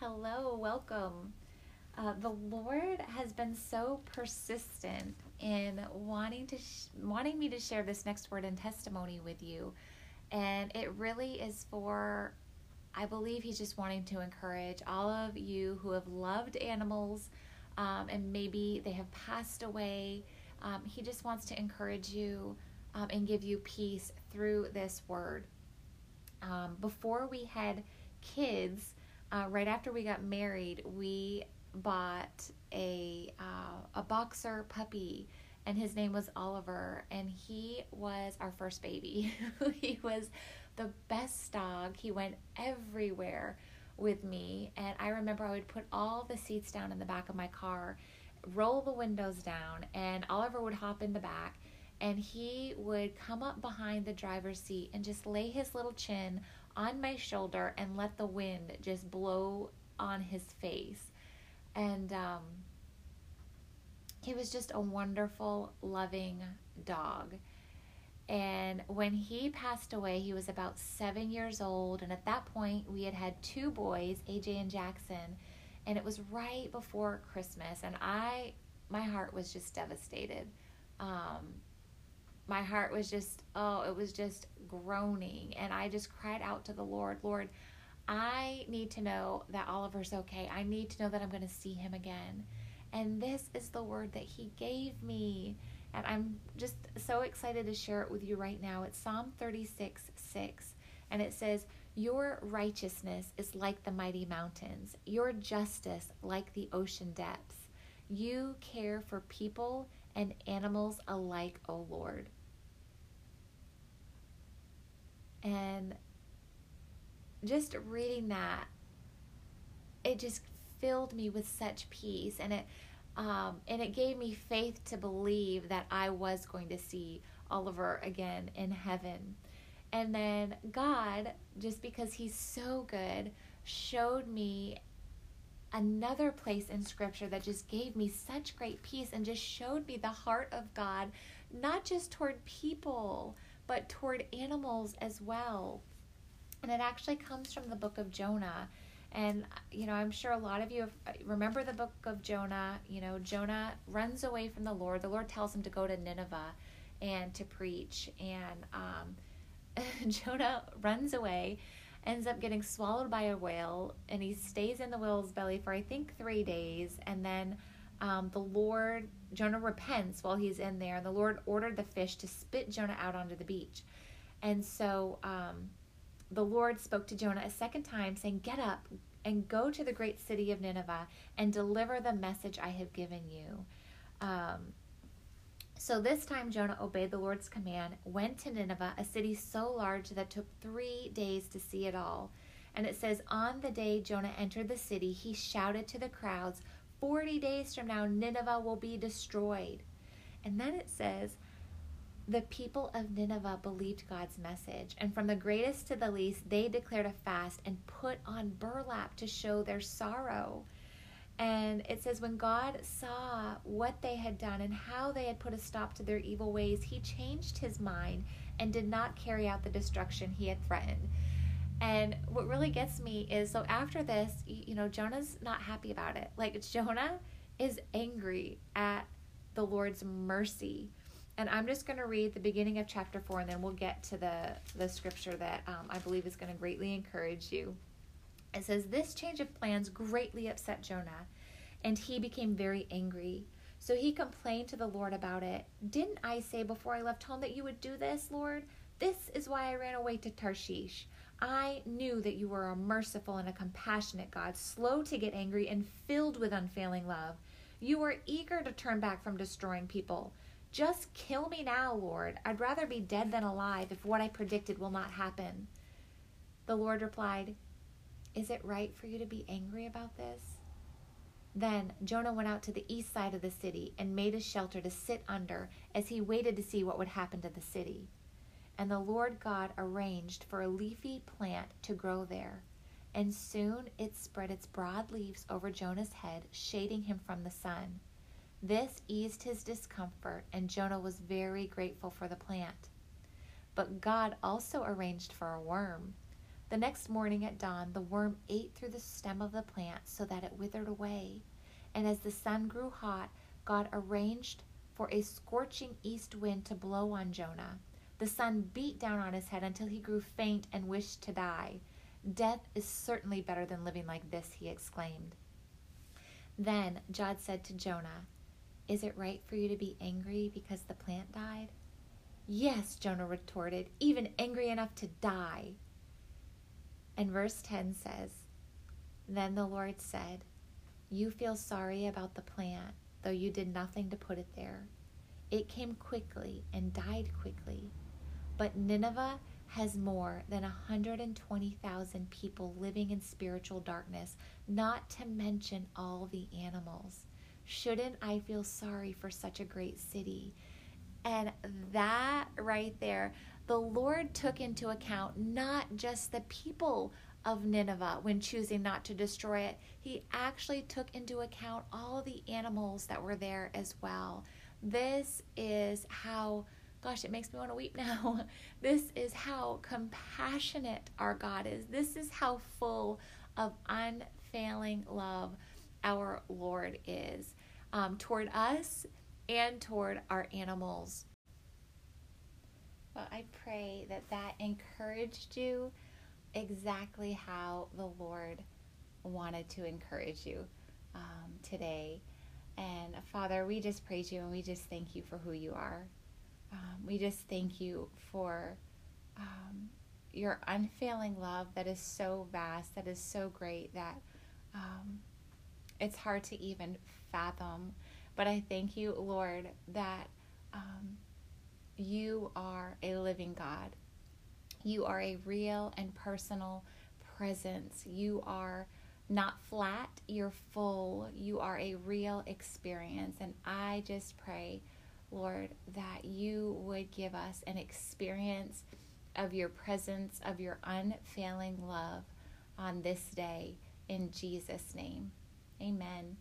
Hello, welcome. Uh, the Lord has been so persistent in wanting to sh- wanting me to share this next word and testimony with you, and it really is for. I believe He's just wanting to encourage all of you who have loved animals, um, and maybe they have passed away. Um, he just wants to encourage you um, and give you peace through this word. Um, before we had kids uh, right after we got married, we bought a uh, a boxer puppy, and his name was Oliver, and he was our first baby. he was the best dog. He went everywhere with me, and I remember I would put all the seats down in the back of my car, roll the windows down, and Oliver would hop in the back. And he would come up behind the driver's seat and just lay his little chin on my shoulder and let the wind just blow on his face. And um, he was just a wonderful, loving dog. And when he passed away, he was about seven years old. And at that point, we had had two boys, AJ and Jackson. And it was right before Christmas. And I, my heart was just devastated. Um, my heart was just, oh, it was just groaning. And I just cried out to the Lord, Lord, I need to know that Oliver's okay. I need to know that I'm going to see him again. And this is the word that he gave me. And I'm just so excited to share it with you right now. It's Psalm 36 6. And it says, Your righteousness is like the mighty mountains, your justice like the ocean depths. You care for people and animals alike, O Lord. And just reading that, it just filled me with such peace, and it um, and it gave me faith to believe that I was going to see Oliver again in heaven. And then God, just because He's so good, showed me another place in Scripture that just gave me such great peace and just showed me the heart of God, not just toward people but toward animals as well. And it actually comes from the book of Jonah. And, you know, I'm sure a lot of you have, uh, remember the book of Jonah. You know, Jonah runs away from the Lord. The Lord tells him to go to Nineveh and to preach. And um, Jonah runs away, ends up getting swallowed by a whale, and he stays in the whale's belly for, I think, three days. And then um, the Lord Jonah repents while he's in there, and the Lord ordered the fish to spit Jonah out onto the beach. And so um, the Lord spoke to Jonah a second time, saying, Get up and go to the great city of Nineveh and deliver the message I have given you. Um, so this time Jonah obeyed the Lord's command, went to Nineveh, a city so large that took three days to see it all. And it says, On the day Jonah entered the city, he shouted to the crowds, 40 days from now, Nineveh will be destroyed. And then it says, the people of Nineveh believed God's message, and from the greatest to the least, they declared a fast and put on burlap to show their sorrow. And it says, when God saw what they had done and how they had put a stop to their evil ways, he changed his mind and did not carry out the destruction he had threatened. And what really gets me is so after this, you know, Jonah's not happy about it. Like Jonah is angry at the Lord's mercy. And I'm just going to read the beginning of chapter 4 and then we'll get to the the scripture that um, I believe is going to greatly encourage you. It says this change of plans greatly upset Jonah, and he became very angry. So he complained to the Lord about it. Didn't I say before I left home that you would do this, Lord? This is why I ran away to Tarshish. I knew that you were a merciful and a compassionate God, slow to get angry and filled with unfailing love. You were eager to turn back from destroying people. Just kill me now, Lord. I'd rather be dead than alive if what I predicted will not happen. The Lord replied, Is it right for you to be angry about this? Then Jonah went out to the east side of the city and made a shelter to sit under as he waited to see what would happen to the city. And the Lord God arranged for a leafy plant to grow there. And soon it spread its broad leaves over Jonah's head, shading him from the sun. This eased his discomfort, and Jonah was very grateful for the plant. But God also arranged for a worm. The next morning at dawn, the worm ate through the stem of the plant so that it withered away. And as the sun grew hot, God arranged for a scorching east wind to blow on Jonah. The sun beat down on his head until he grew faint and wished to die. Death is certainly better than living like this, he exclaimed. Then God said to Jonah, Is it right for you to be angry because the plant died? Yes, Jonah retorted, even angry enough to die. And verse 10 says, Then the Lord said, You feel sorry about the plant, though you did nothing to put it there. It came quickly and died quickly. But Nineveh has more than 120,000 people living in spiritual darkness, not to mention all the animals. Shouldn't I feel sorry for such a great city? And that right there, the Lord took into account not just the people of Nineveh when choosing not to destroy it, He actually took into account all the animals that were there as well. This is how Gosh, it makes me want to weep now. This is how compassionate our God is. This is how full of unfailing love our Lord is um, toward us and toward our animals. Well, I pray that that encouraged you exactly how the Lord wanted to encourage you um, today. And Father, we just praise you and we just thank you for who you are. Um, we just thank you for um, your unfailing love that is so vast, that is so great, that um, it's hard to even fathom. But I thank you, Lord, that um, you are a living God. You are a real and personal presence. You are not flat, you're full. You are a real experience. And I just pray Lord, that you would give us an experience of your presence, of your unfailing love on this day. In Jesus' name, amen.